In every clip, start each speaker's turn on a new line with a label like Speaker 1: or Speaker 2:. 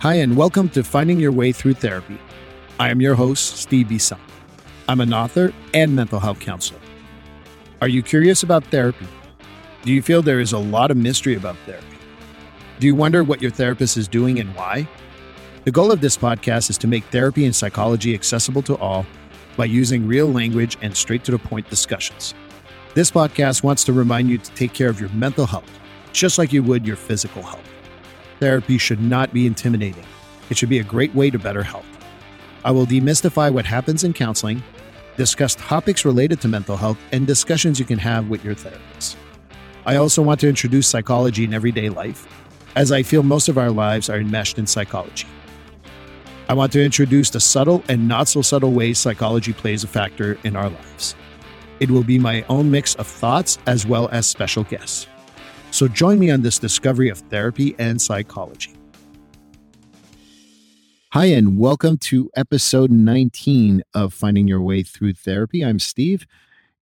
Speaker 1: Hi, and welcome to Finding Your Way Through Therapy. I am your host, Steve Bisson. I'm an author and mental health counselor. Are you curious about therapy? Do you feel there is a lot of mystery about therapy? Do you wonder what your therapist is doing and why? The goal of this podcast is to make therapy and psychology accessible to all by using real language and straight to the point discussions. This podcast wants to remind you to take care of your mental health, just like you would your physical health. Therapy should not be intimidating, it should be a great way to better health. I will demystify what happens in counseling, discuss topics related to mental health, and discussions you can have with your therapist. I also want to introduce psychology in everyday life, as I feel most of our lives are enmeshed in psychology. I want to introduce the subtle and not so subtle ways psychology plays a factor in our lives. It will be my own mix of thoughts as well as special guests. So join me on this discovery of therapy and psychology. Hi, and welcome to episode 19 of Finding Your Way Through Therapy. I'm Steve.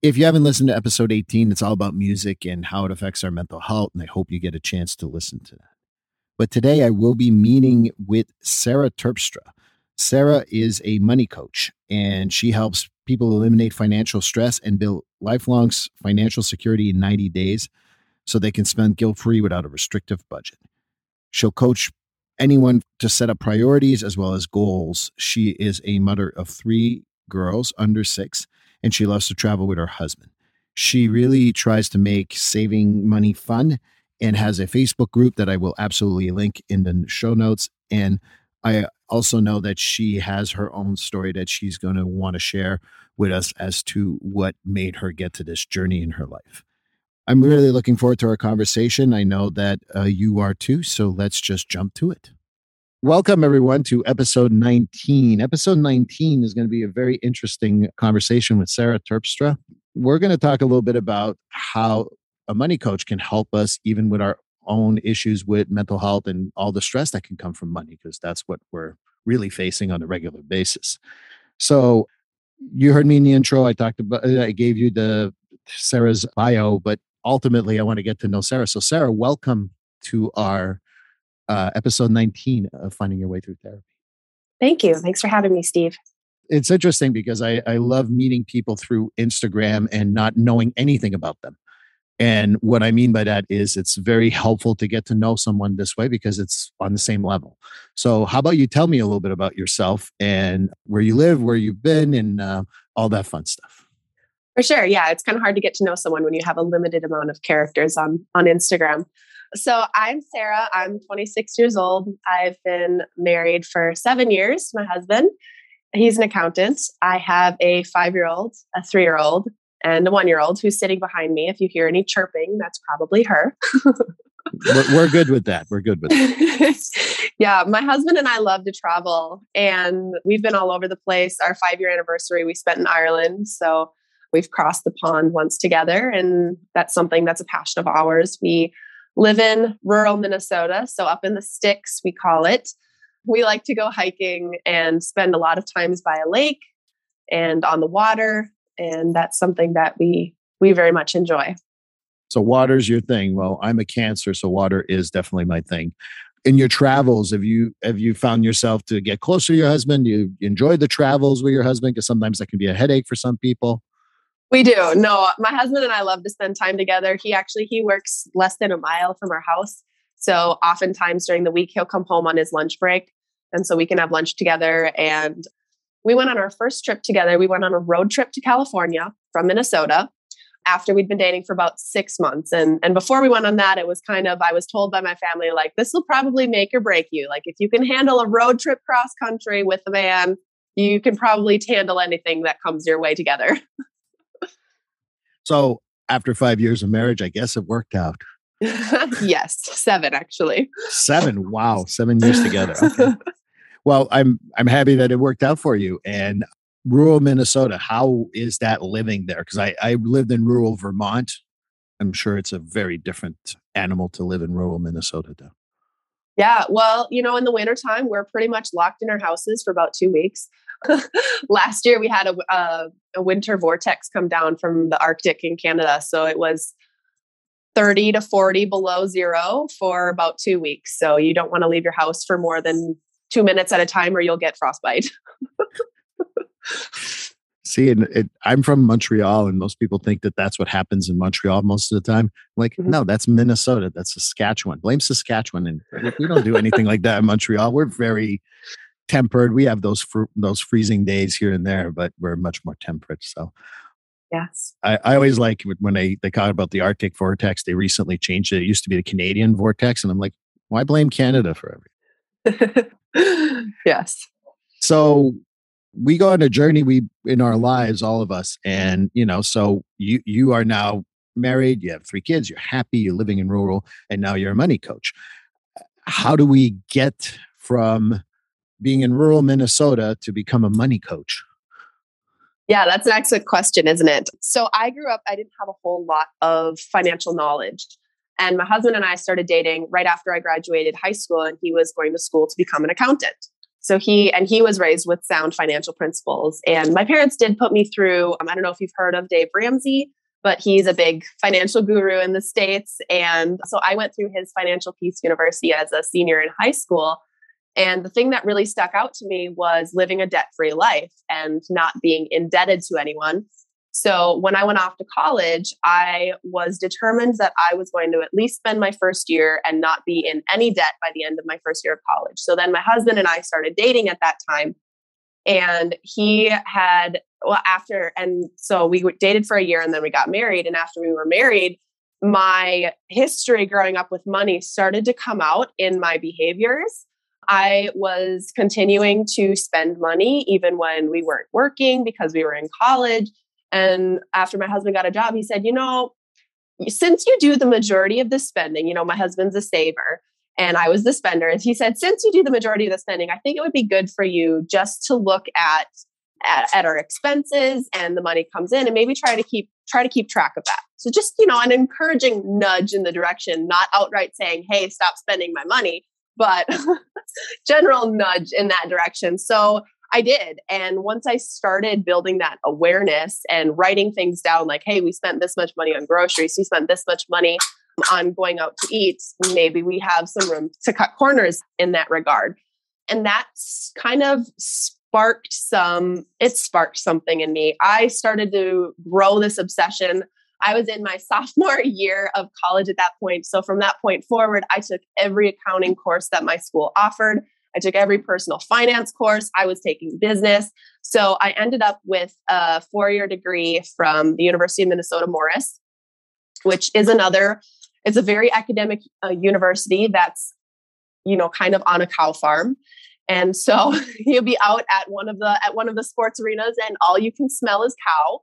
Speaker 1: If you haven't listened to episode 18, it's all about music and how it affects our mental health, and I hope you get a chance to listen to that. But today I will be meeting with Sarah Terpstra. Sarah is a money coach and she helps people eliminate financial stress and build lifelong financial security in 90 days so they can spend guilt free without a restrictive budget. She'll coach anyone to set up priorities as well as goals. She is a mother of three girls under six and she loves to travel with her husband. She really tries to make saving money fun and has a Facebook group that I will absolutely link in the show notes. And I also know that she has her own story that she's going to want to share with us as to what made her get to this journey in her life. I'm really looking forward to our conversation. I know that uh, you are too. So let's just jump to it. Welcome, everyone, to episode 19. Episode 19 is going to be a very interesting conversation with Sarah Terpstra. We're going to talk a little bit about how a money coach can help us even with our own issues with mental health and all the stress that can come from money, because that's what we're really facing on a regular basis. So, you heard me in the intro. I talked about, I gave you the Sarah's bio, but ultimately, I want to get to know Sarah. So, Sarah, welcome to our uh, episode 19 of Finding Your Way Through Therapy.
Speaker 2: Thank you. Thanks for having me, Steve.
Speaker 1: It's interesting because I, I love meeting people through Instagram and not knowing anything about them. And what I mean by that is it's very helpful to get to know someone this way because it's on the same level. So, how about you tell me a little bit about yourself and where you live, where you've been, and uh, all that fun stuff?
Speaker 2: For sure. Yeah, it's kind of hard to get to know someone when you have a limited amount of characters on on Instagram. So, I'm Sarah. I'm 26 years old. I've been married for seven years. My husband, he's an accountant. I have a five year old, a three year old, and a one year old who's sitting behind me. If you hear any chirping, that's probably her.
Speaker 1: we're, we're, good with that. We're good with that.
Speaker 2: yeah, my husband and I love to travel, and we've been all over the place. Our five year anniversary we spent in Ireland. So we've crossed the pond once together, and that's something that's a passion of ours. We live in rural Minnesota, so up in the sticks, we call it. We like to go hiking and spend a lot of times by a lake and on the water and that's something that we we very much enjoy.
Speaker 1: So water's your thing. Well i'm a cancer so water is definitely my thing. In your travels have you have you found yourself to get closer to your husband? You enjoy the travels with your husband? Because sometimes that can be a headache for some people
Speaker 2: we do no my husband and i love to spend time together he actually he works less than a mile from our house so oftentimes during the week he'll come home on his lunch break and so we can have lunch together and we went on our first trip together. We went on a road trip to California from Minnesota after we'd been dating for about six months. And, and before we went on that, it was kind of, I was told by my family, like, this will probably make or break you. Like, if you can handle a road trip cross country with a man, you can probably handle anything that comes your way together.
Speaker 1: so, after five years of marriage, I guess it worked out.
Speaker 2: yes, seven actually.
Speaker 1: Seven. Wow, seven years together. Okay. Well, I'm I'm happy that it worked out for you. And rural Minnesota, how is that living there? Because I, I lived in rural Vermont. I'm sure it's a very different animal to live in rural Minnesota though.
Speaker 2: Yeah, well, you know, in the wintertime, we're pretty much locked in our houses for about two weeks. Last year, we had a, a, a winter vortex come down from the Arctic in Canada. So it was 30 to 40 below zero for about two weeks. So you don't want to leave your house for more than two minutes at a time or you'll get frostbite.
Speaker 1: See, and it, I'm from Montreal, and most people think that that's what happens in Montreal most of the time. like, mm-hmm. no, that's Minnesota. That's Saskatchewan. Blame Saskatchewan, and we don't do anything like that in Montreal. We're very tempered. We have those fr- those freezing days here and there, but we're much more temperate. So,
Speaker 2: yes,
Speaker 1: I, I always like when they they talk about the Arctic vortex. They recently changed it. It used to be the Canadian vortex, and I'm like, why blame Canada for
Speaker 2: everything? yes.
Speaker 1: So we go on a journey we in our lives all of us and you know so you you are now married you have three kids you're happy you're living in rural and now you're a money coach how do we get from being in rural minnesota to become a money coach
Speaker 2: yeah that's an excellent question isn't it so i grew up i didn't have a whole lot of financial knowledge and my husband and i started dating right after i graduated high school and he was going to school to become an accountant so he and he was raised with sound financial principles. And my parents did put me through. Um, I don't know if you've heard of Dave Ramsey, but he's a big financial guru in the states. And so I went through his Financial Peace University as a senior in high school. And the thing that really stuck out to me was living a debt free life and not being indebted to anyone so when I went off to college, I was determined that I was going to at least spend my first year and not be in any debt by the end of my first year of college. So then my husband and I started dating at that time. And he had, well, after, and so we dated for a year and then we got married. And after we were married, my history growing up with money started to come out in my behaviors. I was continuing to spend money even when we weren't working because we were in college. And after my husband got a job, he said, you know, since you do the majority of the spending, you know, my husband's a saver and I was the spender. And he said, since you do the majority of the spending, I think it would be good for you just to look at, at, at our expenses and the money comes in and maybe try to keep try to keep track of that. So just, you know, an encouraging nudge in the direction, not outright saying, hey, stop spending my money, but general nudge in that direction. So I did. And once I started building that awareness and writing things down, like, hey, we spent this much money on groceries, we spent this much money on going out to eat, maybe we have some room to cut corners in that regard. And that's kind of sparked some, it sparked something in me. I started to grow this obsession. I was in my sophomore year of college at that point. So from that point forward, I took every accounting course that my school offered. I took every personal finance course. I was taking business. So I ended up with a four year degree from the University of Minnesota Morris, which is another, it's a very academic uh, university that's, you know, kind of on a cow farm. And so you'll be out at one of the at one of the sports arenas and all you can smell is cow.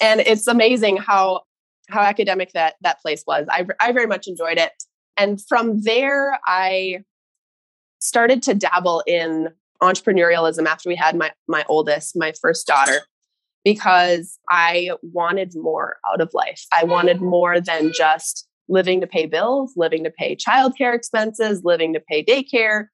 Speaker 2: And it's amazing how how academic that that place was. I I very much enjoyed it. And from there I started to dabble in entrepreneurialism after we had my my oldest, my first daughter, because I wanted more out of life. I wanted more than just living to pay bills, living to pay childcare expenses, living to pay daycare.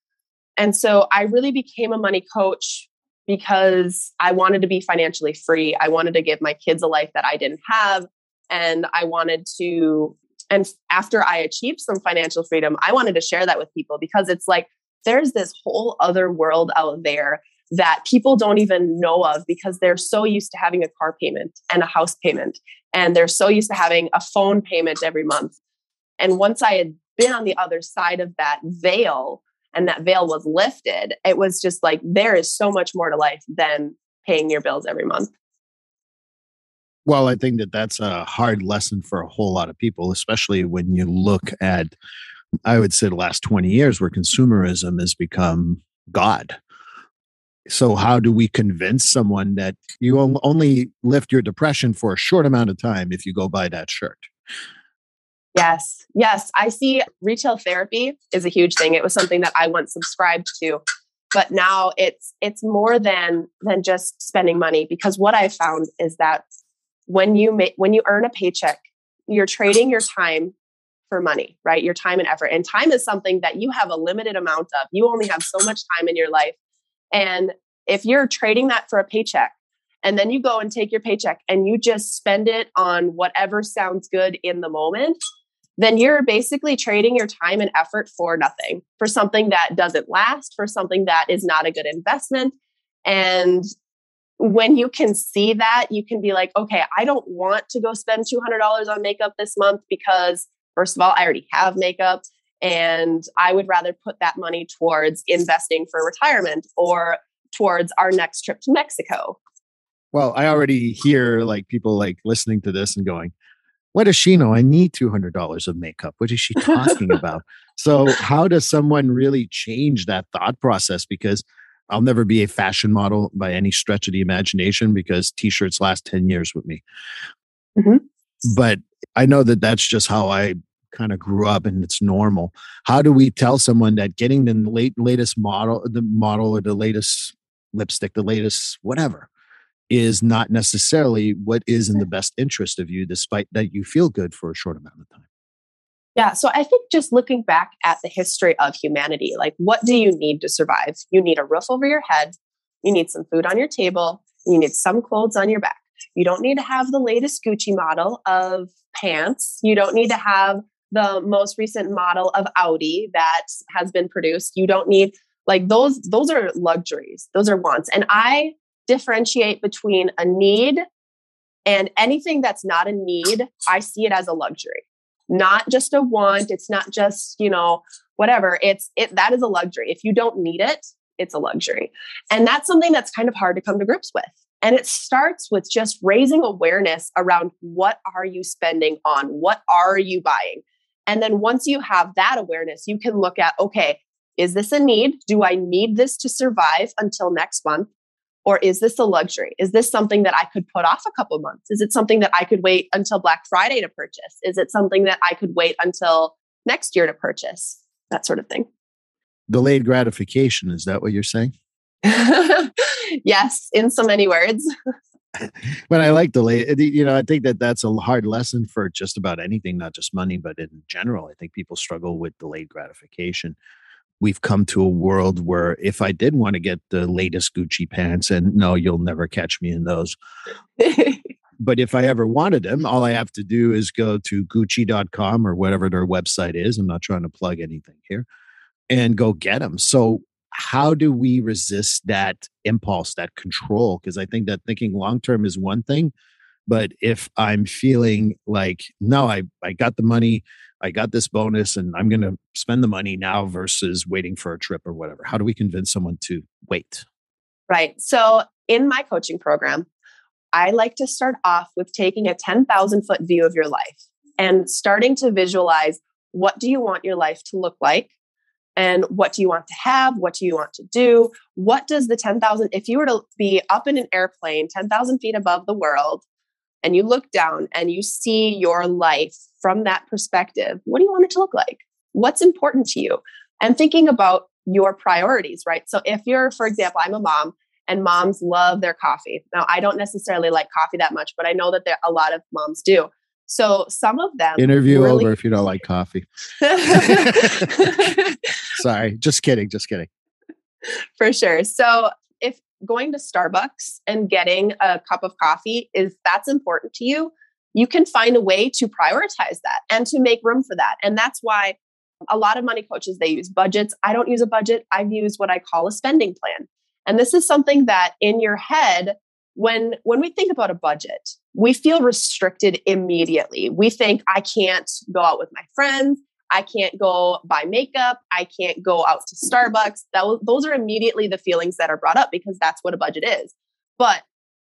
Speaker 2: And so I really became a money coach because I wanted to be financially free. I wanted to give my kids a life that I didn't have. And I wanted to, and after I achieved some financial freedom, I wanted to share that with people because it's like there's this whole other world out there that people don't even know of because they're so used to having a car payment and a house payment and they're so used to having a phone payment every month and once i had been on the other side of that veil and that veil was lifted it was just like there is so much more to life than paying your bills every month
Speaker 1: well i think that that's a hard lesson for a whole lot of people especially when you look at I would say the last 20 years where consumerism has become God. So, how do we convince someone that you only lift your depression for a short amount of time if you go buy that shirt?
Speaker 2: Yes, yes. I see retail therapy is a huge thing. It was something that I once subscribed to, but now it's it's more than than just spending money because what I found is that when you make when you earn a paycheck, you're trading your time for money, right? Your time and effort. And time is something that you have a limited amount of. You only have so much time in your life. And if you're trading that for a paycheck and then you go and take your paycheck and you just spend it on whatever sounds good in the moment, then you're basically trading your time and effort for nothing, for something that doesn't last, for something that is not a good investment. And when you can see that, you can be like, okay, I don't want to go spend $200 on makeup this month because, first of all, I already have makeup. And I would rather put that money towards investing for retirement or towards our next trip to Mexico.
Speaker 1: Well, I already hear like people like listening to this and going, what does she know? I need $200 of makeup. What is she talking about? So, how does someone really change that thought process? Because I'll never be a fashion model by any stretch of the imagination because t shirts last 10 years with me. Mm-hmm. But I know that that's just how I kind of grew up and it's normal. How do we tell someone that getting the late latest model, the model or the latest lipstick, the latest whatever, is not necessarily what is in the best interest of you, despite that you feel good for a short amount of time?
Speaker 2: Yeah. So I think just looking back at the history of humanity, like what do mm-hmm. you need to survive? You need a roof over your head, you need some food on your table, you need some clothes on your back. You don't need to have the latest Gucci model of pants. You don't need to have the most recent model of Audi that has been produced. You don't need like those those are luxuries. Those are wants. And I differentiate between a need and anything that's not a need, I see it as a luxury. Not just a want, it's not just, you know, whatever. It's it that is a luxury. If you don't need it, it's a luxury. And that's something that's kind of hard to come to grips with. And it starts with just raising awareness around what are you spending on? What are you buying? And then once you have that awareness, you can look at okay, is this a need? Do I need this to survive until next month? Or is this a luxury? Is this something that I could put off a couple months? Is it something that I could wait until Black Friday to purchase? Is it something that I could wait until next year to purchase? That sort of thing.
Speaker 1: Delayed gratification, is that what you're saying?
Speaker 2: yes, in so many words.
Speaker 1: but I like delay. Eh, you know, I think that that's a hard lesson for just about anything, not just money, but in general. I think people struggle with delayed gratification. We've come to a world where if I did want to get the latest Gucci pants, and no, you'll never catch me in those. but if I ever wanted them, all I have to do is go to Gucci.com or whatever their website is. I'm not trying to plug anything here and go get them. So how do we resist that impulse, that control? Because I think that thinking long term is one thing. But if I'm feeling like, no, I, I got the money, I got this bonus, and I'm going to spend the money now versus waiting for a trip or whatever, how do we convince someone to wait?
Speaker 2: Right. So in my coaching program, I like to start off with taking a 10,000 foot view of your life and starting to visualize what do you want your life to look like? and what do you want to have what do you want to do what does the 10,000 if you were to be up in an airplane 10,000 feet above the world and you look down and you see your life from that perspective what do you want it to look like what's important to you and thinking about your priorities right so if you're for example i'm a mom and moms love their coffee now i don't necessarily like coffee that much but i know that there a lot of moms do so some of them
Speaker 1: interview really- over if you don't like coffee. Sorry, just kidding, just kidding.
Speaker 2: For sure. So if going to Starbucks and getting a cup of coffee is that's important to you, you can find a way to prioritize that and to make room for that. And that's why a lot of money coaches they use budgets. I don't use a budget. I've used what I call a spending plan. And this is something that in your head when when we think about a budget, we feel restricted immediately. We think, I can't go out with my friends. I can't go buy makeup. I can't go out to Starbucks. That, those are immediately the feelings that are brought up because that's what a budget is. But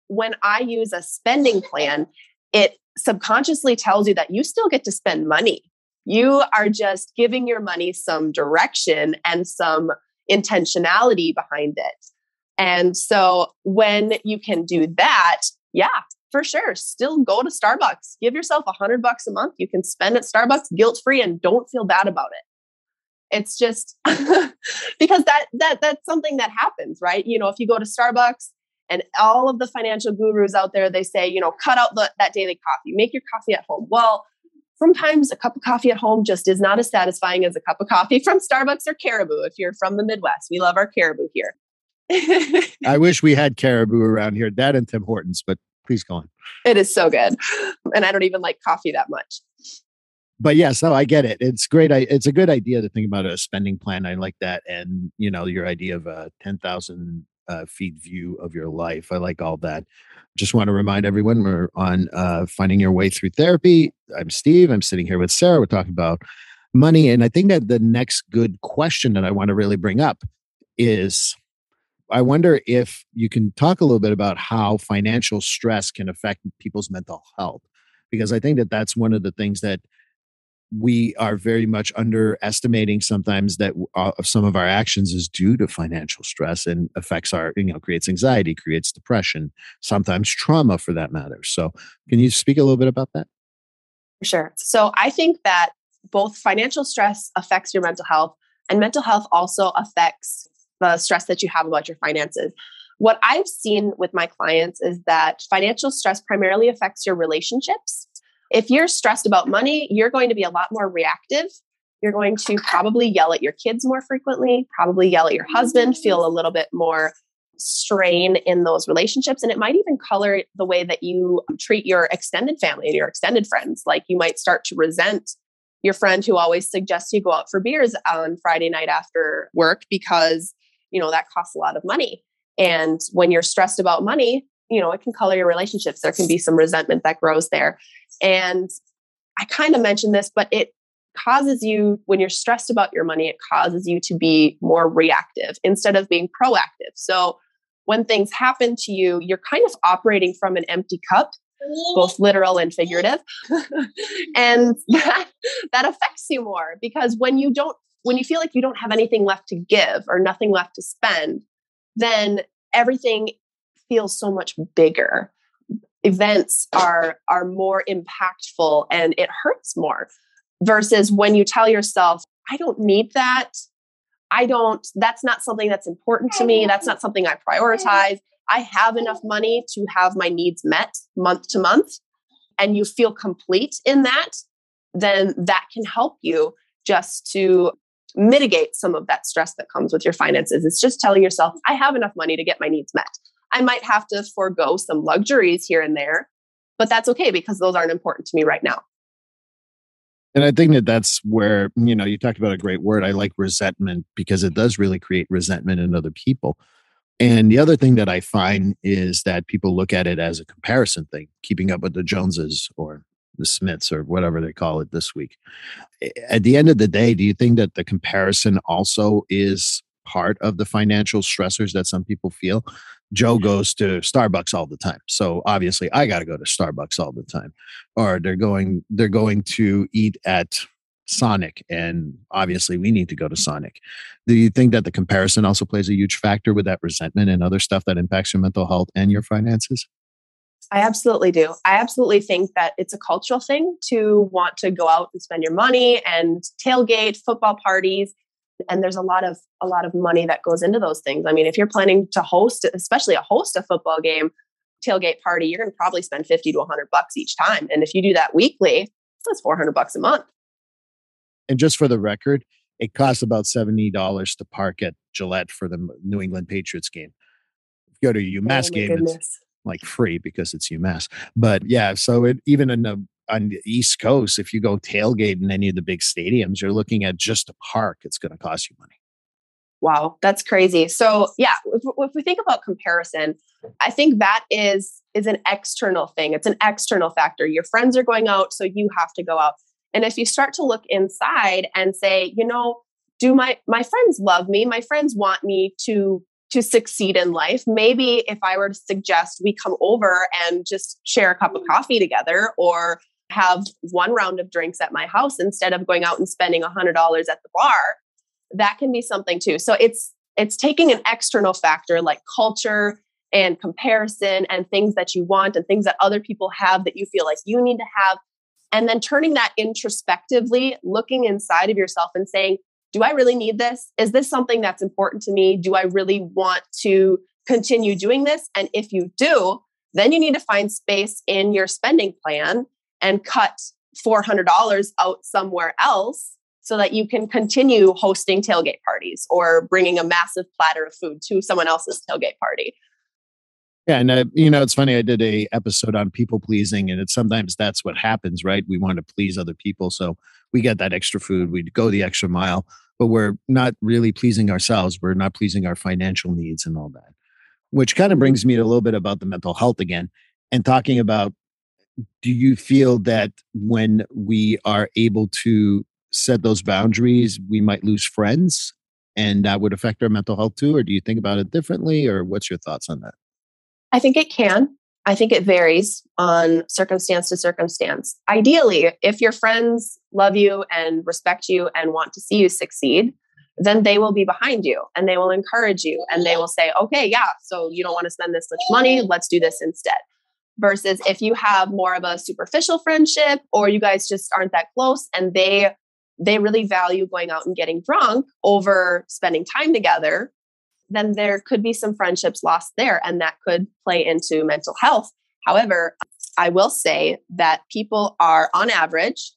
Speaker 2: when I use a spending plan, it subconsciously tells you that you still get to spend money. You are just giving your money some direction and some intentionality behind it. And so when you can do that, yeah, for sure. Still go to Starbucks. Give yourself a hundred bucks a month. You can spend at Starbucks guilt free and don't feel bad about it. It's just because that that that's something that happens, right? You know, if you go to Starbucks and all of the financial gurus out there, they say, you know, cut out the, that daily coffee, make your coffee at home. Well, sometimes a cup of coffee at home just is not as satisfying as a cup of coffee from Starbucks or Caribou. If you're from the Midwest, we love our Caribou here.
Speaker 1: I wish we had caribou around here. That and Tim Hortons, but please go on.
Speaker 2: It is so good. And I don't even like coffee that much.
Speaker 1: But yes, no, I get it. It's great. I, It's a good idea to think about a spending plan. I like that. And, you know, your idea of a 10,000 uh, feet view of your life. I like all that. Just want to remind everyone we're on uh, finding your way through therapy. I'm Steve. I'm sitting here with Sarah. We're talking about money. And I think that the next good question that I want to really bring up is I wonder if you can talk a little bit about how financial stress can affect people's mental health, because I think that that's one of the things that we are very much underestimating sometimes that uh, some of our actions is due to financial stress and affects our you know creates anxiety creates depression sometimes trauma for that matter. So can you speak a little bit about that?
Speaker 2: Sure. So i think that both financial stress affects your mental health and mental health also affects the stress that you have about your finances. What I've seen with my clients is that financial stress primarily affects your relationships. If you're stressed about money, you're going to be a lot more reactive. You're going to probably yell at your kids more frequently, probably yell at your husband, feel a mm-hmm. little bit more strain in those relationships. And it might even color the way that you treat your extended family and your extended friends. Like you might start to resent your friend who always suggests you go out for beers on Friday night after work because you know that costs a lot of money. And when you're stressed about money you know it can color your relationships. There can be some resentment that grows there. And i kind of mentioned this but it causes you when you're stressed about your money it causes you to be more reactive instead of being proactive. So when things happen to you you're kind of operating from an empty cup both literal and figurative. And that, that affects you more because when you don't when you feel like you don't have anything left to give or nothing left to spend, then everything feels so much bigger. Events are are more impactful and it hurts more versus when you tell yourself, I don't need that. I don't, that's not something that's important to me. That's not something I prioritize. I have enough money to have my needs met month to month. And you feel complete in that, then that can help you just to mitigate some of that stress that comes with your finances. It's just telling yourself, I have enough money to get my needs met. I might have to forego some luxuries here and there, but that's okay because those aren't important to me right now.
Speaker 1: And I think that that's where, you know, you talked about a great word. I like resentment because it does really create resentment in other people. And the other thing that I find is that people look at it as a comparison thing, keeping up with the Joneses or the Smiths or whatever they call it this week. At the end of the day, do you think that the comparison also is part of the financial stressors that some people feel? Joe goes to Starbucks all the time. So obviously I got to go to Starbucks all the time. Or they're going they're going to eat at Sonic and obviously we need to go to Sonic. Do you think that the comparison also plays a huge factor with that resentment and other stuff that impacts your mental health and your finances?
Speaker 2: I absolutely do. I absolutely think that it's a cultural thing to want to go out and spend your money and tailgate football parties and there's a lot of a lot of money that goes into those things. I mean, if you're planning to host especially a host a football game tailgate party, you're going to probably spend 50 to 100 bucks each time. And if you do that weekly, that's 400 bucks a month.
Speaker 1: And just for the record, it costs about $70 to park at Gillette for the New England Patriots game. If you go to a UMass oh game, goodness. Like free because it's UMass. But yeah, so it, even in the on the East Coast, if you go tailgate in any of the big stadiums, you're looking at just a park. It's going to cost you money.
Speaker 2: Wow, that's crazy. So yeah, if, if we think about comparison, I think that is is an external thing. It's an external factor. Your friends are going out, so you have to go out. And if you start to look inside and say, you know, do my my friends love me? My friends want me to to succeed in life. Maybe if I were to suggest we come over and just share a cup of mm. coffee together or have one round of drinks at my house instead of going out and spending a $100 at the bar, that can be something too. So it's it's taking an external factor like culture and comparison and things that you want and things that other people have that you feel like you need to have and then turning that introspectively, looking inside of yourself and saying, do I really need this? Is this something that's important to me? Do I really want to continue doing this? And if you do, then you need to find space in your spending plan and cut $400 out somewhere else so that you can continue hosting tailgate parties or bringing a massive platter of food to someone else's tailgate party.
Speaker 1: Yeah, and uh, you know it's funny. I did a episode on people pleasing, and it's sometimes that's what happens, right? We want to please other people, so we get that extra food. We go the extra mile, but we're not really pleasing ourselves. We're not pleasing our financial needs and all that. Which kind of brings me to a little bit about the mental health again, and talking about. Do you feel that when we are able to set those boundaries, we might lose friends, and that would affect our mental health too? Or do you think about it differently? Or what's your thoughts on that?
Speaker 2: I think it can. I think it varies on circumstance to circumstance. Ideally, if your friends love you and respect you and want to see you succeed, then they will be behind you and they will encourage you and they will say, okay, yeah, so you don't want to spend this much money, let's do this instead. Versus if you have more of a superficial friendship or you guys just aren't that close and they they really value going out and getting drunk over spending time together, then there could be some friendships lost there, and that could play into mental health. However, I will say that people are, on average,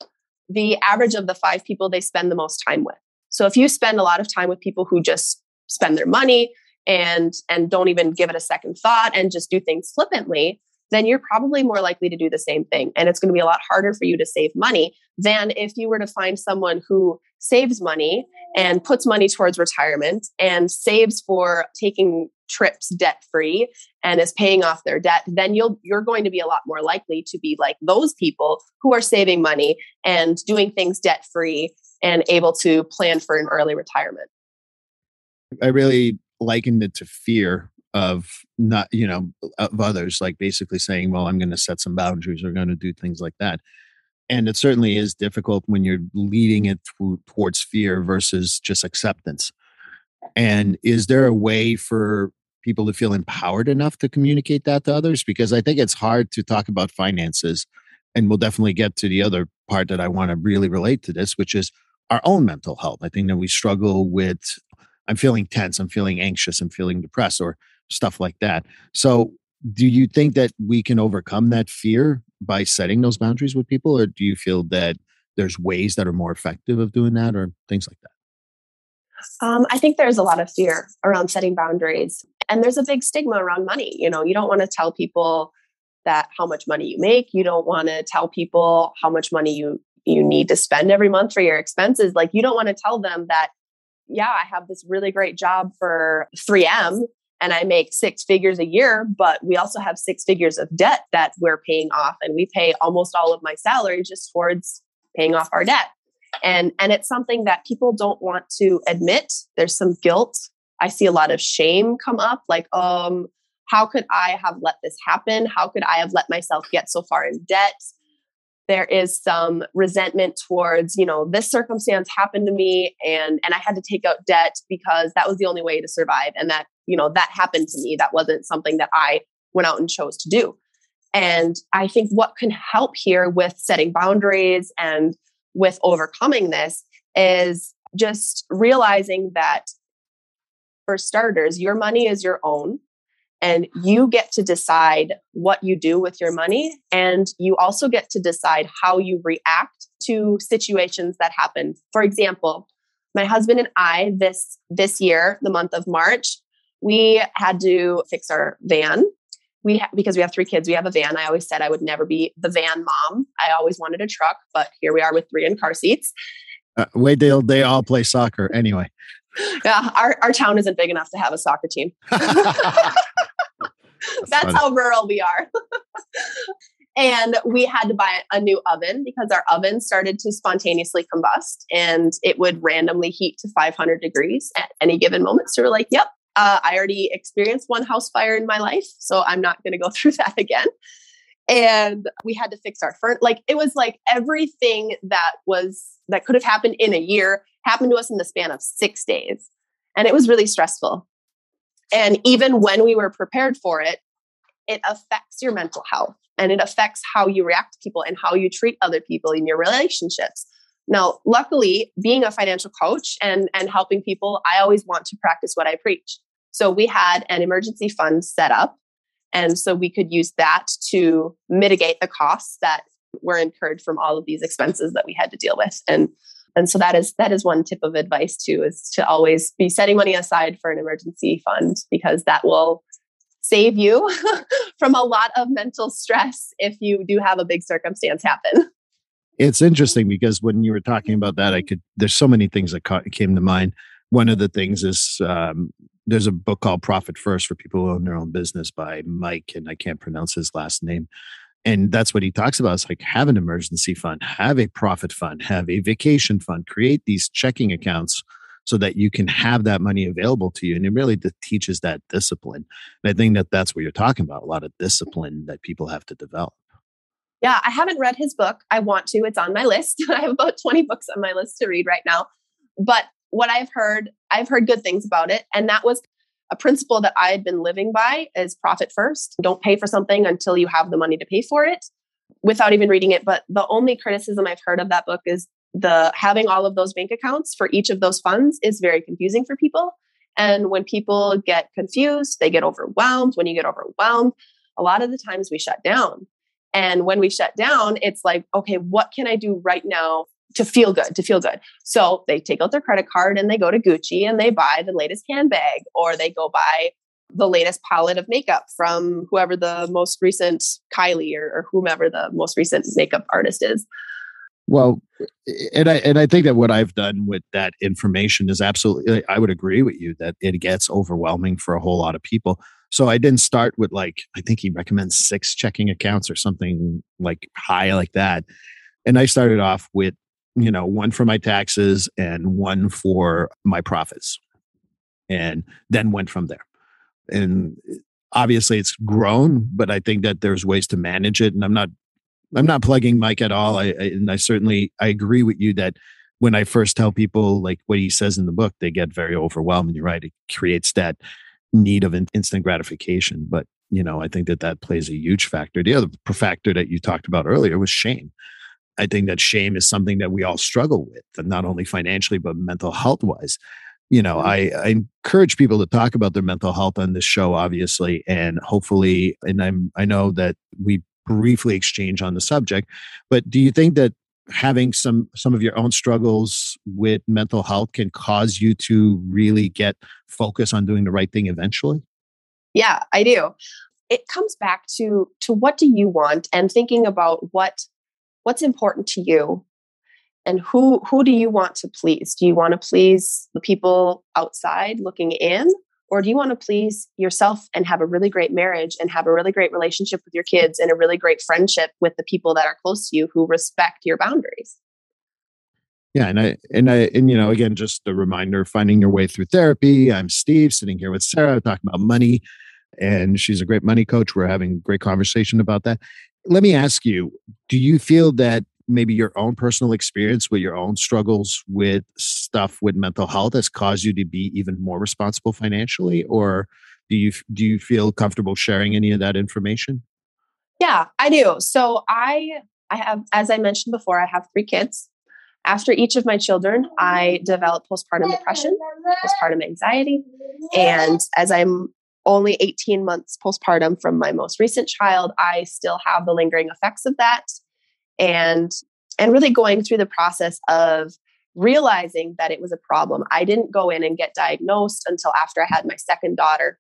Speaker 2: the average of the five people they spend the most time with. So if you spend a lot of time with people who just spend their money and and don't even give it a second thought and just do things flippantly, then you're probably more likely to do the same thing. And it's going to be a lot harder for you to save money than if you were to find someone who saves money and puts money towards retirement and saves for taking trips debt free and is paying off their debt then you'll you're going to be a lot more likely to be like those people who are saving money and doing things debt free and able to plan for an early retirement.
Speaker 1: I really likened it to fear of not you know of others like basically saying well i'm going to set some boundaries or going to do things like that and it certainly is difficult when you're leading it through, towards fear versus just acceptance. And is there a way for people to feel empowered enough to communicate that to others? Because i think it's hard to talk about finances and we'll definitely get to the other part that i want to really relate to this which is our own mental health. I think that we struggle with i'm feeling tense i'm feeling anxious i'm feeling depressed or stuff like that. So do you think that we can overcome that fear by setting those boundaries with people or do you feel that there's ways that are more effective of doing that or things like that?
Speaker 2: Um, i think there's a lot of fear around setting boundaries and there's a big stigma around money you know you don't want to tell people that how much money you make you don't want to tell people how much money you you need to spend every month for your expenses like you don't want to tell them that yeah i have this really great job for 3m and I make six figures a year, but we also have six figures of debt that we're paying off. And we pay almost all of my salary just towards paying off our debt. And, and it's something that people don't want to admit. There's some guilt. I see a lot of shame come up like, um, how could I have let this happen? How could I have let myself get so far in debt? There is some resentment towards, you know, this circumstance happened to me and and I had to take out debt because that was the only way to survive. And that you know that happened to me. That wasn't something that i went out and chose to do. And i think what can help here with setting boundaries and with overcoming this is just realizing that for starters your money is your own and you get to decide what you do with your money and you also get to decide how you react to situations that happen for example my husband and i this this year the month of march we had to fix our van. We ha- because we have three kids, we have a van. I always said I would never be the van mom. I always wanted a truck, but here we are with three in car seats.
Speaker 1: Uh, wait till they all play soccer anyway.
Speaker 2: Yeah, our, our town isn't big enough to have a soccer team. That's, That's how rural we are. and we had to buy a new oven because our oven started to spontaneously combust and it would randomly heat to 500 degrees at any given moment. So we're like, yep, uh, I already experienced one house fire in my life, so I'm not going to go through that again. And we had to fix our furnace. Like it was like everything that was that could have happened in a year happened to us in the span of six days, and it was really stressful. And even when we were prepared for it, it affects your mental health and it affects how you react to people and how you treat other people in your relationships. Now, luckily, being a financial coach and, and helping people, I always want to practice what I preach. So we had an emergency fund set up. And so we could use that to mitigate the costs that were incurred from all of these expenses that we had to deal with. And And so that is that is one tip of advice too is to always be setting money aside for an emergency fund because that will save you from a lot of mental stress if you do have a big circumstance happen.
Speaker 1: It's interesting because when you were talking about that, I could, there's so many things that ca- came to mind. One of the things is um, there's a book called Profit First for people who own their own business by Mike, and I can't pronounce his last name. And that's what he talks about. It's like have an emergency fund, have a profit fund, have a vacation fund, create these checking accounts so that you can have that money available to you. And it really teaches that discipline. And I think that that's what you're talking about a lot of discipline that people have to develop.
Speaker 2: Yeah, I haven't read his book. I want to. It's on my list. I have about 20 books on my list to read right now. But what I've heard, I've heard good things about it. And that was a principle that I had been living by is profit first. Don't pay for something until you have the money to pay for it without even reading it. But the only criticism I've heard of that book is the having all of those bank accounts for each of those funds is very confusing for people. And when people get confused, they get overwhelmed. When you get overwhelmed, a lot of the times we shut down. And when we shut down, it's like, okay, what can I do right now to feel good, to feel good? So they take out their credit card and they go to Gucci and they buy the latest handbag or they go buy the latest palette of makeup from whoever the most recent Kylie or, or whomever the most recent makeup artist is.
Speaker 1: Well, and I and I think that what I've done with that information is absolutely I would agree with you that it gets overwhelming for a whole lot of people. So I didn't start with like I think he recommends six checking accounts or something like high like that. And I started off with, you know, one for my taxes and one for my profits. And then went from there. And obviously it's grown, but I think that there's ways to manage it and I'm not I'm not plugging Mike at all. I, I, and I certainly I agree with you that when I first tell people like what he says in the book, they get very overwhelmed. You're right; it creates that need of instant gratification. But you know, I think that that plays a huge factor. The other factor that you talked about earlier was shame. I think that shame is something that we all struggle with, and not only financially but mental health wise. You know, mm-hmm. I, I encourage people to talk about their mental health on this show, obviously, and hopefully, and I'm I know that we briefly exchange on the subject. But do you think that having some some of your own struggles with mental health can cause you to really get focus on doing the right thing eventually?
Speaker 2: Yeah, I do. It comes back to to what do you want and thinking about what what's important to you and who who do you want to please? Do you want to please the people outside looking in or do you want to please yourself and have a really great marriage and have a really great relationship with your kids and a really great friendship with the people that are close to you who respect your boundaries?
Speaker 1: Yeah, and I and I and you know, again, just a reminder, finding your way through therapy. I'm Steve, sitting here with Sarah, talking about money, and she's a great money coach. We're having a great conversation about that. Let me ask you, do you feel that maybe your own personal experience with your own struggles with stuff with mental health has caused you to be even more responsible financially? Or do you do you feel comfortable sharing any of that information?
Speaker 2: Yeah i do. So i i have as i mentioned before i have three kids. After each of my children i developed postpartum depression postpartum anxiety and as i'm only 18 months postpartum from my most recent child i still have the lingering effects of that and and really going through the process of realizing that it was a problem. I didn't go in and get diagnosed until after I had my second daughter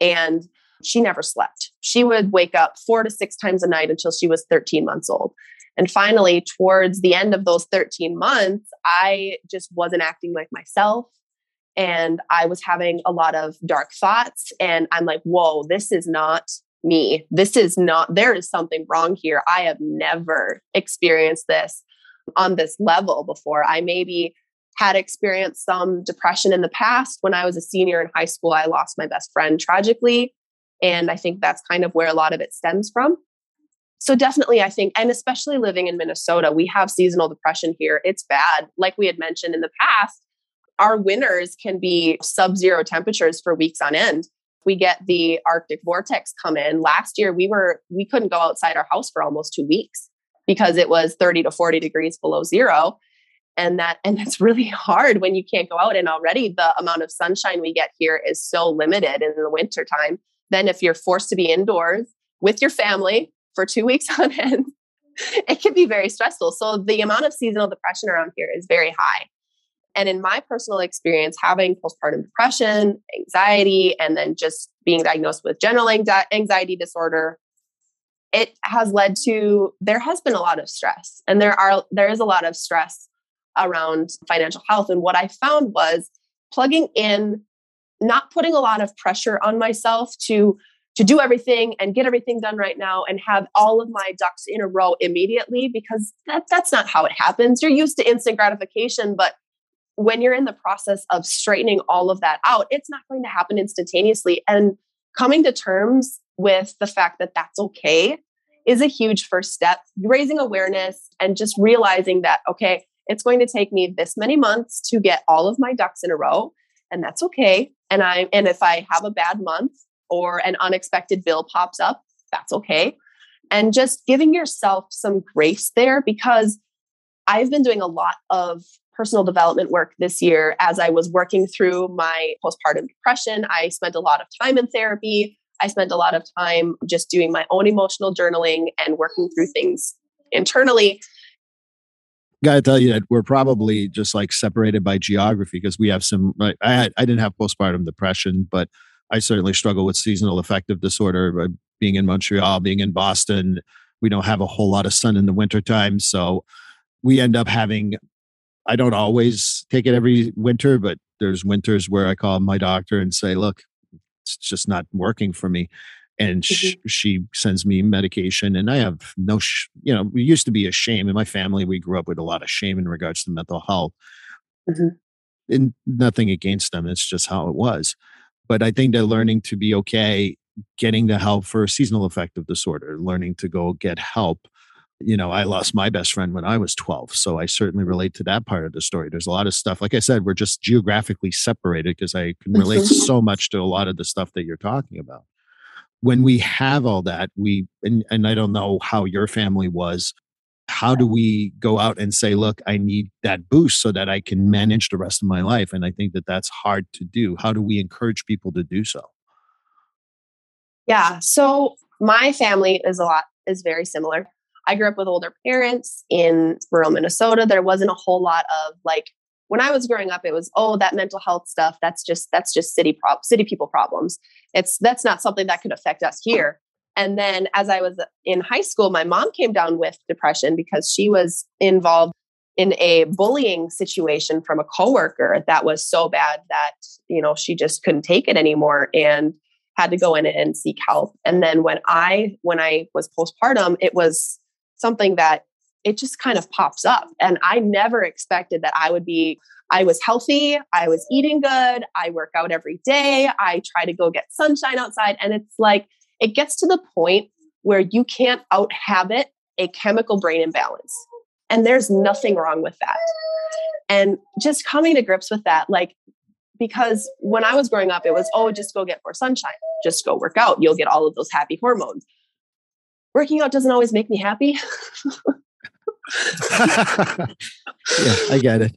Speaker 2: and she never slept. She would wake up 4 to 6 times a night until she was 13 months old. And finally, towards the end of those 13 months, I just wasn't acting like myself. And I was having a lot of dark thoughts. And I'm like, whoa, this is not me. This is not, there is something wrong here. I have never experienced this on this level before. I maybe had experienced some depression in the past. When I was a senior in high school, I lost my best friend tragically. And I think that's kind of where a lot of it stems from. So, definitely, I think, and especially living in Minnesota, we have seasonal depression here. It's bad. Like we had mentioned in the past, our winters can be sub zero temperatures for weeks on end we get the arctic vortex come in last year we were we couldn't go outside our house for almost two weeks because it was 30 to 40 degrees below zero and that and that's really hard when you can't go out and already the amount of sunshine we get here is so limited in the winter time then if you're forced to be indoors with your family for two weeks on end it can be very stressful. So the amount of seasonal depression around here is very high. And in my personal experience, having postpartum depression, anxiety, and then just being diagnosed with general anxiety disorder, it has led to there has been a lot of stress, and there are there is a lot of stress around financial health. And what I found was plugging in, not putting a lot of pressure on myself to to do everything and get everything done right now and have all of my ducks in a row immediately because that, that's not how it happens. You're used to instant gratification, but when you're in the process of straightening all of that out, it's not going to happen instantaneously. And coming to terms with the fact that that's okay is a huge first step. Raising awareness and just realizing that, okay, it's going to take me this many months to get all of my ducks in a row, and that's okay. And I and if I have a bad month or an unexpected bill pops up, that's okay. And just giving yourself some grace there because I've been doing a lot of personal development work this year as I was working through my postpartum depression. I spent a lot of time in therapy. I spent a lot of time just doing my own emotional journaling and working through things internally.
Speaker 1: Got to tell you that we're probably just like separated by geography because we have some. I I didn't have postpartum depression, but I certainly struggle with seasonal affective disorder. Uh, being in Montreal, being in Boston, we don't have a whole lot of sun in the wintertime, so we end up having I don't always take it every winter, but there's winters where I call my doctor and say, look, it's just not working for me. And mm-hmm. sh- she sends me medication, and I have no, sh- you know, we used to be a shame in my family. We grew up with a lot of shame in regards to mental health. Mm-hmm. And nothing against them, it's just how it was. But I think they're learning to be okay getting the help for seasonal affective disorder, learning to go get help you know, I lost my best friend when I was 12. So I certainly relate to that part of the story. There's a lot of stuff. Like I said, we're just geographically separated because I can relate mm-hmm. so much to a lot of the stuff that you're talking about. When we have all that, we, and, and I don't know how your family was, how do we go out and say, look, I need that boost so that I can manage the rest of my life? And I think that that's hard to do. How do we encourage people to do so?
Speaker 2: Yeah. So my family is a lot, is very similar. I grew up with older parents in rural Minnesota. There wasn't a whole lot of like when I was growing up, it was oh that mental health stuff. That's just that's just city prop city people problems. It's that's not something that could affect us here. And then as I was in high school, my mom came down with depression because she was involved in a bullying situation from a coworker that was so bad that you know she just couldn't take it anymore and had to go in and seek help. And then when I when I was postpartum, it was something that it just kind of pops up. And I never expected that I would be, I was healthy, I was eating good, I work out every day, I try to go get sunshine outside. And it's like, it gets to the point where you can't out habit a chemical brain imbalance. And there's nothing wrong with that. And just coming to grips with that, like, because when I was growing up, it was, oh, just go get more sunshine, just go work out, you'll get all of those happy hormones working out doesn't always make me happy.
Speaker 1: yeah, I get it.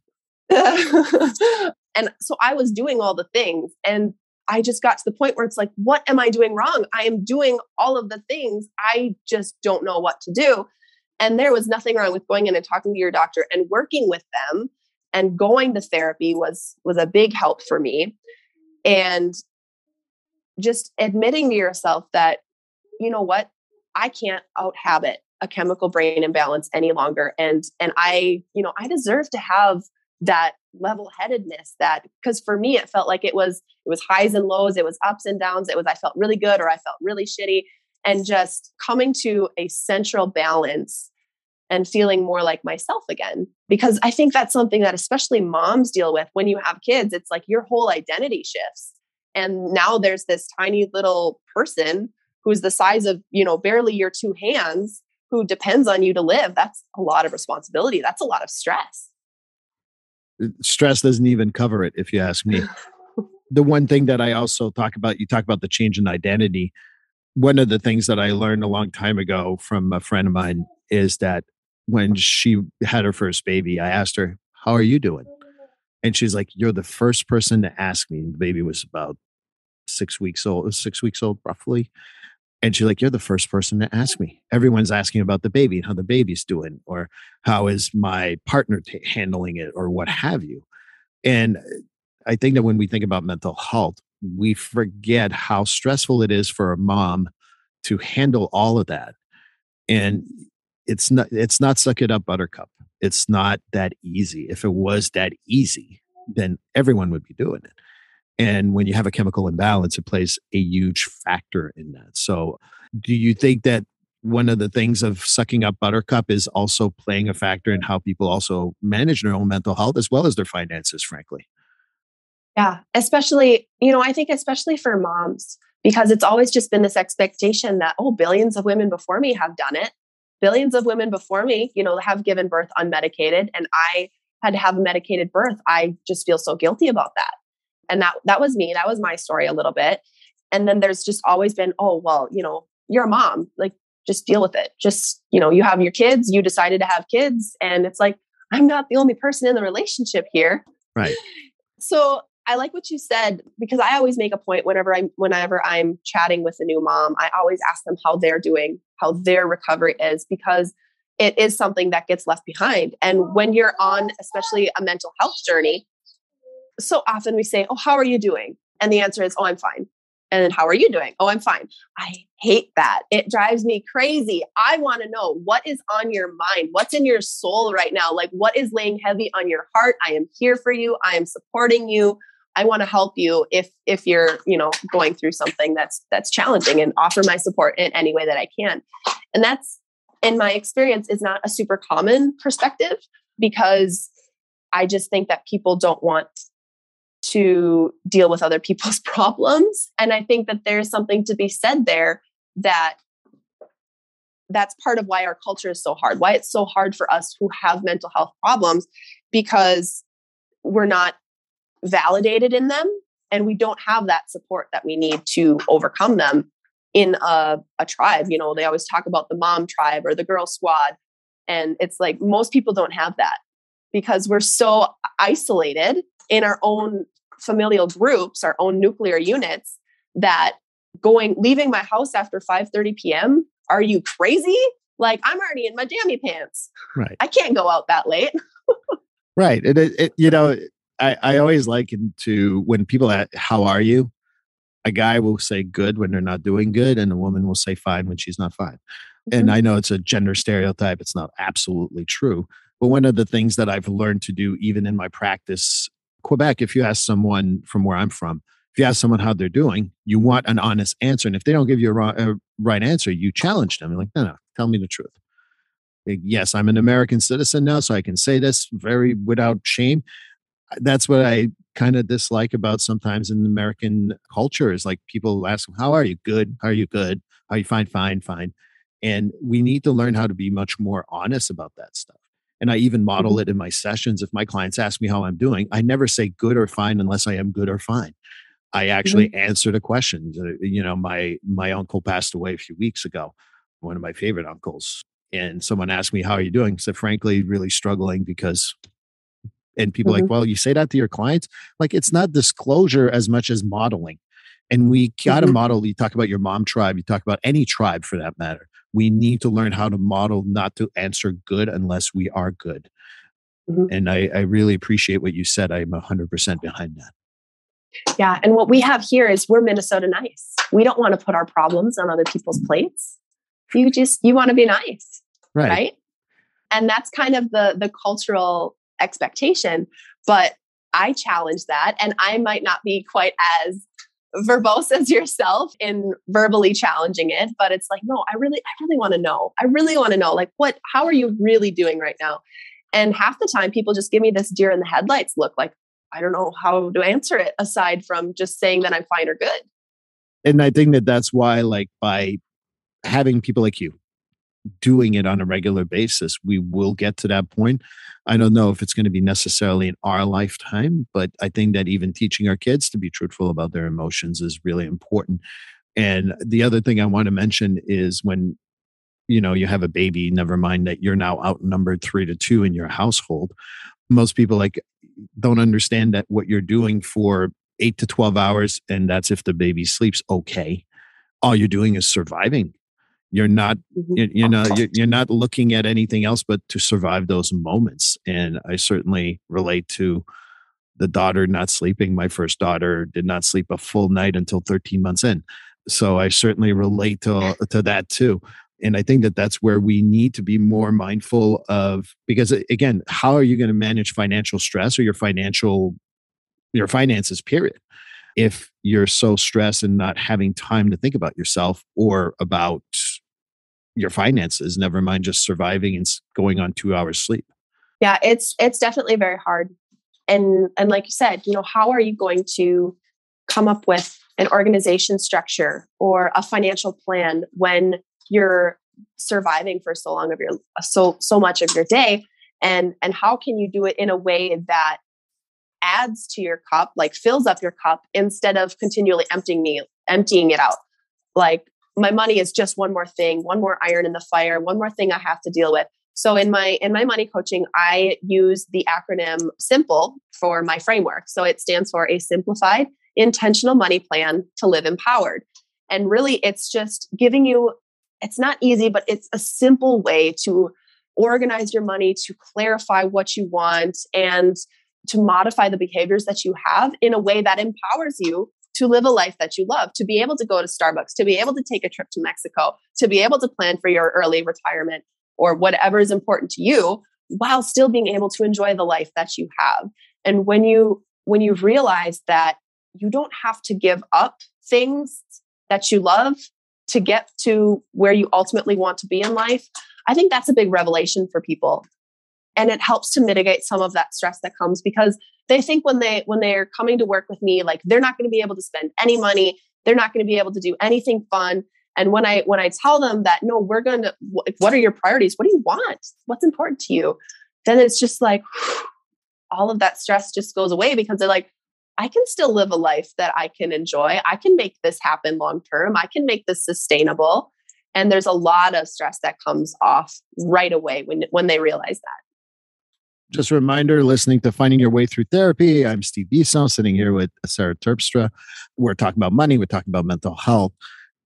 Speaker 2: and so I was doing all the things and I just got to the point where it's like, what am I doing wrong? I am doing all of the things. I just don't know what to do. And there was nothing wrong with going in and talking to your doctor and working with them and going to therapy was was a big help for me. And just admitting to yourself that, you know what, I can't out habit a chemical brain imbalance any longer. And and I, you know, I deserve to have that level headedness that because for me it felt like it was it was highs and lows, it was ups and downs, it was I felt really good or I felt really shitty. And just coming to a central balance and feeling more like myself again. Because I think that's something that especially moms deal with when you have kids. It's like your whole identity shifts. And now there's this tiny little person who's the size of, you know, barely your two hands who depends on you to live. That's a lot of responsibility. That's a lot of stress.
Speaker 1: Stress doesn't even cover it, if you ask me. the one thing that I also talk about, you talk about the change in identity. One of the things that I learned a long time ago from a friend of mine is that when she had her first baby, I asked her, How are you doing? And she's like, You're the first person to ask me. The baby was about six weeks old, six weeks old roughly And she's like, You're the first person to ask me. Everyone's asking about the baby and how the baby's doing, or how is my partner t- handling it, or what have you. And uh, I think that when we think about mental health, we forget how stressful it is for a mom to handle all of that. And it's not it's not suck it up buttercup. It's not that easy. If it was that easy, then everyone would be doing it. And when you have a chemical imbalance, it plays a huge factor in that. So, do you think that one of the things of sucking up buttercup is also playing a factor in how people also manage their own mental health as well as their finances, frankly?
Speaker 2: Yeah, especially, you know, I think especially for moms, because it's always just been this expectation that, oh, billions of women before me have done it. Billions of women before me, you know, have given birth unmedicated. And I had to have a medicated birth. I just feel so guilty about that. And that that was me. That was my story a little bit. And then there's just always been, oh, well, you know, you're a mom. Like just deal with it. Just, you know, you have your kids, you decided to have kids. And it's like, I'm not the only person in the relationship here.
Speaker 1: Right.
Speaker 2: So I like what you said because I always make a point whenever I'm whenever I'm chatting with a new mom, I always ask them how they're doing, how their recovery is because it is something that gets left behind. And when you're on especially a mental health journey, so often we say, "Oh, how are you doing?" And the answer is, "Oh, I'm fine." And then, how are you doing? Oh, I'm fine. I hate that. It drives me crazy. I want to know what is on your mind? What's in your soul right now? Like, what is laying heavy on your heart? I am here for you. I am supporting you. I want to help you if if you're, you know, going through something that's that's challenging and offer my support in any way that I can. And that's in my experience is not a super common perspective because I just think that people don't want to deal with other people's problems. And I think that there's something to be said there that that's part of why our culture is so hard why it's so hard for us who have mental health problems because we're not validated in them and we don't have that support that we need to overcome them in a, a tribe. You know they always talk about the mom tribe or the girl squad and it's like most people don't have that because we're so isolated in our own familial groups our own nuclear units that going leaving my house after 5 30 p.m are you crazy like i'm already in my jammy pants
Speaker 1: right
Speaker 2: i can't go out that late
Speaker 1: right it, it, you know I, I always liken to when people ask, how are you? A guy will say good when they're not doing good, and a woman will say fine when she's not fine. Mm-hmm. And I know it's a gender stereotype, it's not absolutely true. But one of the things that I've learned to do, even in my practice, Quebec, if you ask someone from where I'm from, if you ask someone how they're doing, you want an honest answer. And if they don't give you a, wrong, a right answer, you challenge them. You're like, no, no, tell me the truth. Yes, I'm an American citizen now, so I can say this very without shame that's what I kind of dislike about sometimes in American culture is like people ask, How are you? Good. How are you good? How are you fine? Fine, fine. And we need to learn how to be much more honest about that stuff. And I even model mm-hmm. it in my sessions. If my clients ask me how I'm doing, I never say good or fine unless I am good or fine. I actually mm-hmm. answer the questions. Uh, you know, my my uncle passed away a few weeks ago, one of my favorite uncles. And someone asked me, How are you doing? I said, frankly, really struggling because and people mm-hmm. like well you say that to your clients like it's not disclosure as much as modeling and we got to mm-hmm. model you talk about your mom tribe you talk about any tribe for that matter we need to learn how to model not to answer good unless we are good mm-hmm. and I, I really appreciate what you said i'm 100% behind that
Speaker 2: yeah and what we have here is we're minnesota nice we don't want to put our problems on other people's plates you just you want to be nice
Speaker 1: right,
Speaker 2: right? and that's kind of the the cultural expectation. But I challenge that, and I might not be quite as verbose as yourself in verbally challenging it but it's like no i really i really want to know. I really want to know like what how are you really doing right now? And half the time people just give me this deer in the headlights look like i don't know how to answer it aside from just saying that i'm fine or good.
Speaker 1: And i think that that's why like by having people like you doing it on a regular basis, we will get to that point. I don't know if it's going to be necessarily in our lifetime, but I think that even teaching our kids to be truthful about their emotions is really important. And the other thing I want to mention is when you know you have a baby, never mind that you're now outnumbered 3 to 2 in your household. Most people like don't understand that what you're doing for 8 to 12 hours and that's if the baby sleeps okay all you're doing is surviving. You're not, mm-hmm. you, know, you're, you're not looking at anything else but to survive those moments. And I certainly relate to the daughter not sleeping. My first daughter did not sleep a full night until 13 months in. So I certainly relate to, to that too. And I think that that's where we need to be more mindful of because again, how are you going to manage financial stress or your financial your finances period if you're so stressed and not having time to think about yourself or about your finances never mind just surviving and going on 2 hours sleep.
Speaker 2: Yeah it's it's definitely very hard. And and like you said you know how are you going to come up with an organization structure or a financial plan when you're surviving for so long of your so so much of your day? And and how can you do it in a way that adds to your cup like fills up your cup instead of continually emptying me emptying it out? Like my money is just one more thing one more iron in the fire one more thing i have to deal with. So in my in my money coaching i use the acronym simple for my framework. So it stands for a simplified intentional money plan to live empowered. And really it's just giving you it's not easy, but it's a simple way to organize your money, to clarify what you want, and to modify the behaviors that you have in a way that empowers you to live a life that you love, to be able to go to Starbucks, to be able to take a trip to Mexico, to be able to plan for your early retirement or whatever is important to you while still being able to enjoy the life that you have. And when you when you realize that you don't have to give up things that you love to get to where you ultimately want to be in life, I think that's a big revelation for people. And it helps to mitigate some of that stress that comes because they think when they when they're coming to work with me like they're not going to be able to spend any money, they're not going to be able to do anything fun. And when I when I tell them that no, we're going to what are your priorities? What do you want? What's important to you? Then it's just like all of that stress just goes away because they're like, I can still live a life that I can enjoy. I can make this happen long term. I can make this sustainable. And there's a lot of stress that comes off right away when, when they realize that.
Speaker 1: Just a reminder listening to Finding Your Way Through Therapy. I'm Steve Bisson, sitting here with Sarah Terpstra. We're talking about money, we're talking about mental health.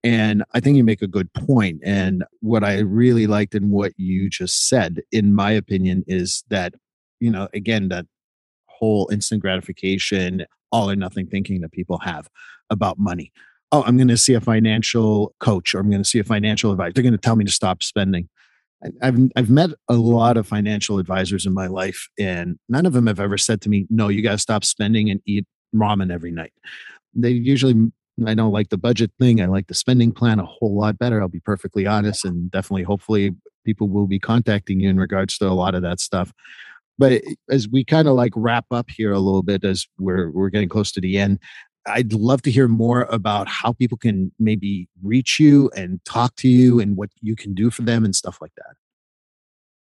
Speaker 1: And I think you make a good point. And what I really liked in what you just said, in my opinion, is that, you know, again, that whole instant gratification, all or nothing thinking that people have about money. Oh, I'm going to see a financial coach or I'm going to see a financial advisor. They're going to tell me to stop spending. I've I've met a lot of financial advisors in my life, and none of them have ever said to me, "No, you got to stop spending and eat ramen every night." They usually, I don't like the budget thing. I like the spending plan a whole lot better. I'll be perfectly honest, and definitely, hopefully, people will be contacting you in regards to a lot of that stuff but eh, as we kind of like wrap up here a little bit as we're we're getting close to the end i'd love to hear more about how people can maybe reach you and talk to you and what you can do for them and stuff like that.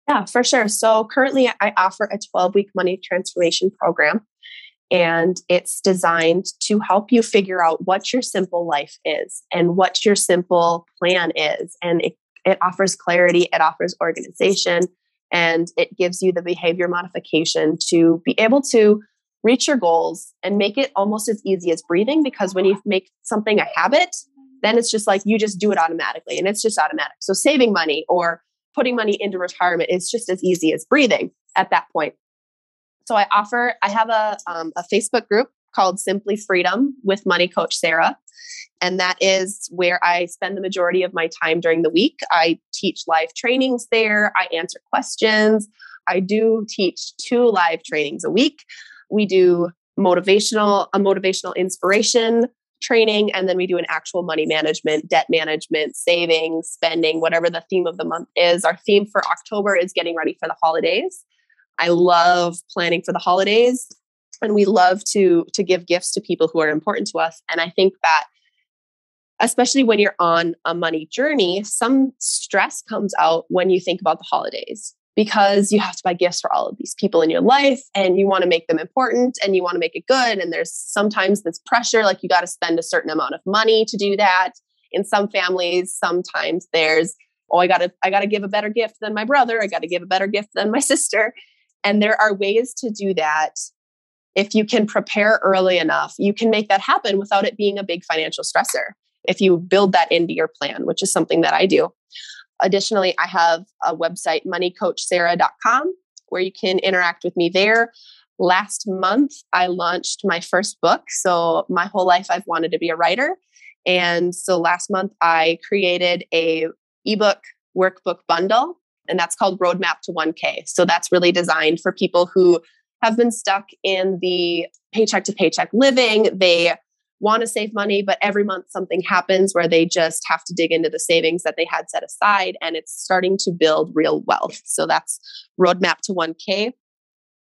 Speaker 2: Yeah for sure. So currently i offer a 12 week money transformation program and it's designed to help you figure out what your simple life is and what your simple plan is and it, it offers clarity it offers organization and it gives you the behavior modification to be able to reach your goals and make it almost as easy as breathing because when you make something a habit then it's just like you just do it automatically and it's just automatic so saving money or putting money into retirement is just as easy as breathing at that point so i offer i have a, um, a facebook group called simply freedom with money coach sarah and that is where I spend the majority of my time during the week. I teach live trainings there, I answer questions. I do teach two live trainings a week. We do motivational, a motivational inspiration training, and then we do an actual money management, debt management, savings, spending, whatever the theme of the month is. Our theme for October is getting ready for the holidays. I love planning for the holidays and we love to to give gifts to people who are important to us and i think that especially when you're on a money journey, some stress comes out when you think about the holidays because you have to buy gifts for all of these people in your life and you want to make them important and you want to make it good. And there's sometimes this pressure, like you got to spend a certain amount of money to do that. In some families, sometimes there's, oh, I gotta, I gotta give a better gift than my brother, I gotta give a better gift than my sister. And there are ways to do that. If you can prepare early enough, you can make that happen without it being a big financial stressor if you build that into your plan, which is something that I do. Additionally, I have a website, moneycoachsarah.com, where you can interact with me there. Last month, I launched my first book. So, my whole life, I've wanted to be a writer. And so, last month, I created a ebook workbook bundle, and that's called Roadmap to 1K. So, that's really designed for people who have been stuck in the paycheck to paycheck living. They want to save money, but every month something happens where they just have to dig into the savings that they had set aside and it's starting to build real wealth. So that's roadmap to 1K.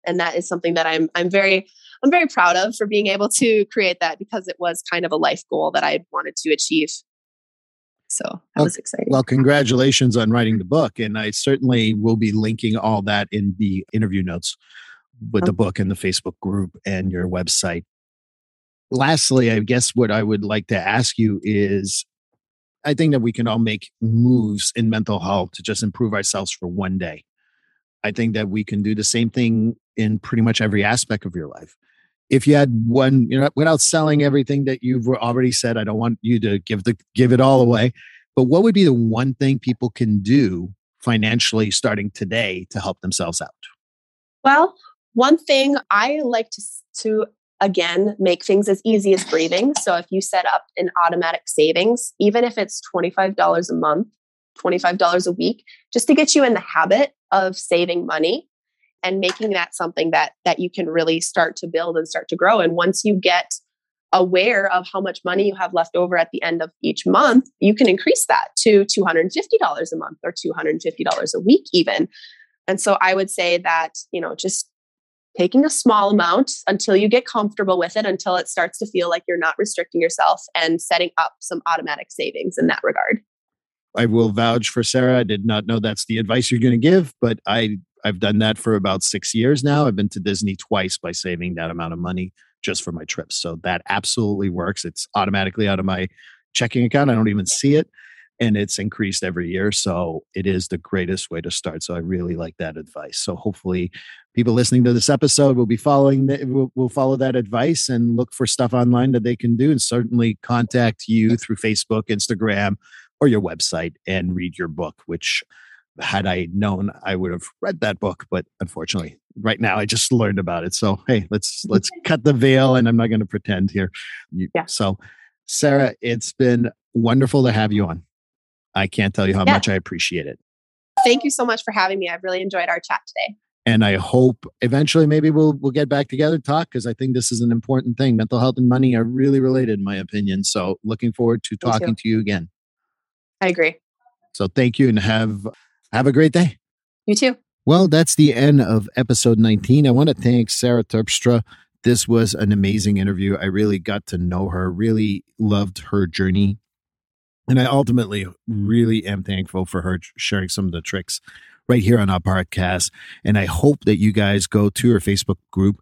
Speaker 2: And that is something that I'm I'm very I'm very proud of for being able to create that because it was kind of a life goal that I wanted to achieve. So that
Speaker 1: well,
Speaker 2: was exciting.
Speaker 1: Well, congratulations on writing the book. And I certainly will be linking all that in the interview notes with the book and the Facebook group and your website. Lastly, I guess what I would like to ask you is I think that we can all make moves in mental health to just improve ourselves for one day. I think that we can do the same thing in pretty much every aspect of your life. If you had one, you know, without selling everything that you've already said, I don't want you to give the give it all away. But what would be the one thing people can do financially starting today to help themselves out?
Speaker 2: Well, one thing I like to, to again make things as easy as breathing. So if you set up an automatic savings, even if it's $25 a month, $25 a week, just to get you in the habit of saving money and making that something that that you can really start to build and start to grow and once you get aware of how much money you have left over at the end of each month you can increase that to $250 a month or $250 a week even and so i would say that you know just taking a small amount until you get comfortable with it, until it starts to feel like you're not restricting yourself and setting up some automatic savings in that regard.
Speaker 1: I will vouch for Sarah. I did not know that's the advice you're going to give, but I I've done that for about 6 years now. I've been to Disney twice by saving that amount of money just for my trips. So that absolutely works. It's automatically out of my checking account. I don't even see it and it's increased every year. So it is the greatest way to start. So I really like that advice. So hopefully, people listening to this episode will be following that. Will, will follow that advice and look for stuff online that they can do, and certainly contact you through Facebook, Instagram, or your website and read your book. Which, had I known, I would have read that book. But unfortunately, right now I just learned about it. So hey, let's let's cut the veil, and I'm not going to pretend here. yeah. So. Sarah, it's been wonderful to have you on. I can't tell you how yeah. much I appreciate it.
Speaker 2: Thank you so much for having me. I've really enjoyed our chat today.
Speaker 1: And I hope eventually maybe we'll we'll get back together talk because I think this is an important thing. Mental health and money are really related, in my opinion. So looking forward to talking to you again.
Speaker 2: I agree.
Speaker 1: So thank you and have have a great day.
Speaker 2: You too.
Speaker 1: Well, that's the end of episode 19. I want to thank Sarah Terpstra. This was an amazing interview. I really got to know her, really loved her journey and I ultimately really am thankful for her sharing some of the tricks right here on our podcast. And I hope that you guys go to her Facebook group.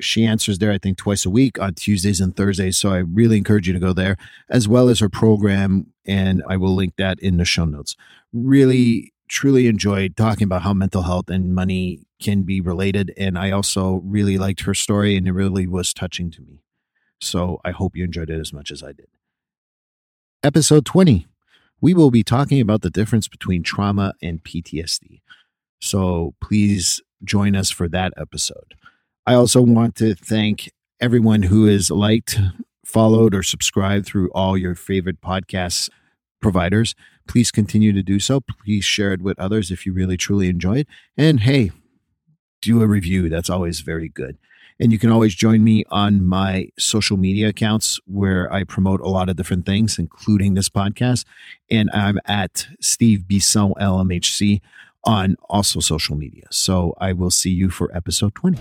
Speaker 1: She answers there, I think, twice a week on Tuesdays and Thursdays. So I really encourage you to go there, as well as her program. And I will link that in the show notes. Really, truly enjoyed talking about how mental health and money can be related. And I also really liked her story, and it really was touching to me. So I hope you enjoyed it as much as I did episode 20, we will be talking about the difference between trauma and PTSD. So please join us for that episode. I also want to thank everyone who has liked, followed, or subscribed through all your favorite podcast providers. Please continue to do so. Please share it with others if you really truly enjoy it. And hey, do a review. That's always very good. And you can always join me on my social media accounts where I promote a lot of different things, including this podcast. And I'm at Steve Bisson LMHC on also social media. So I will see you for episode 20.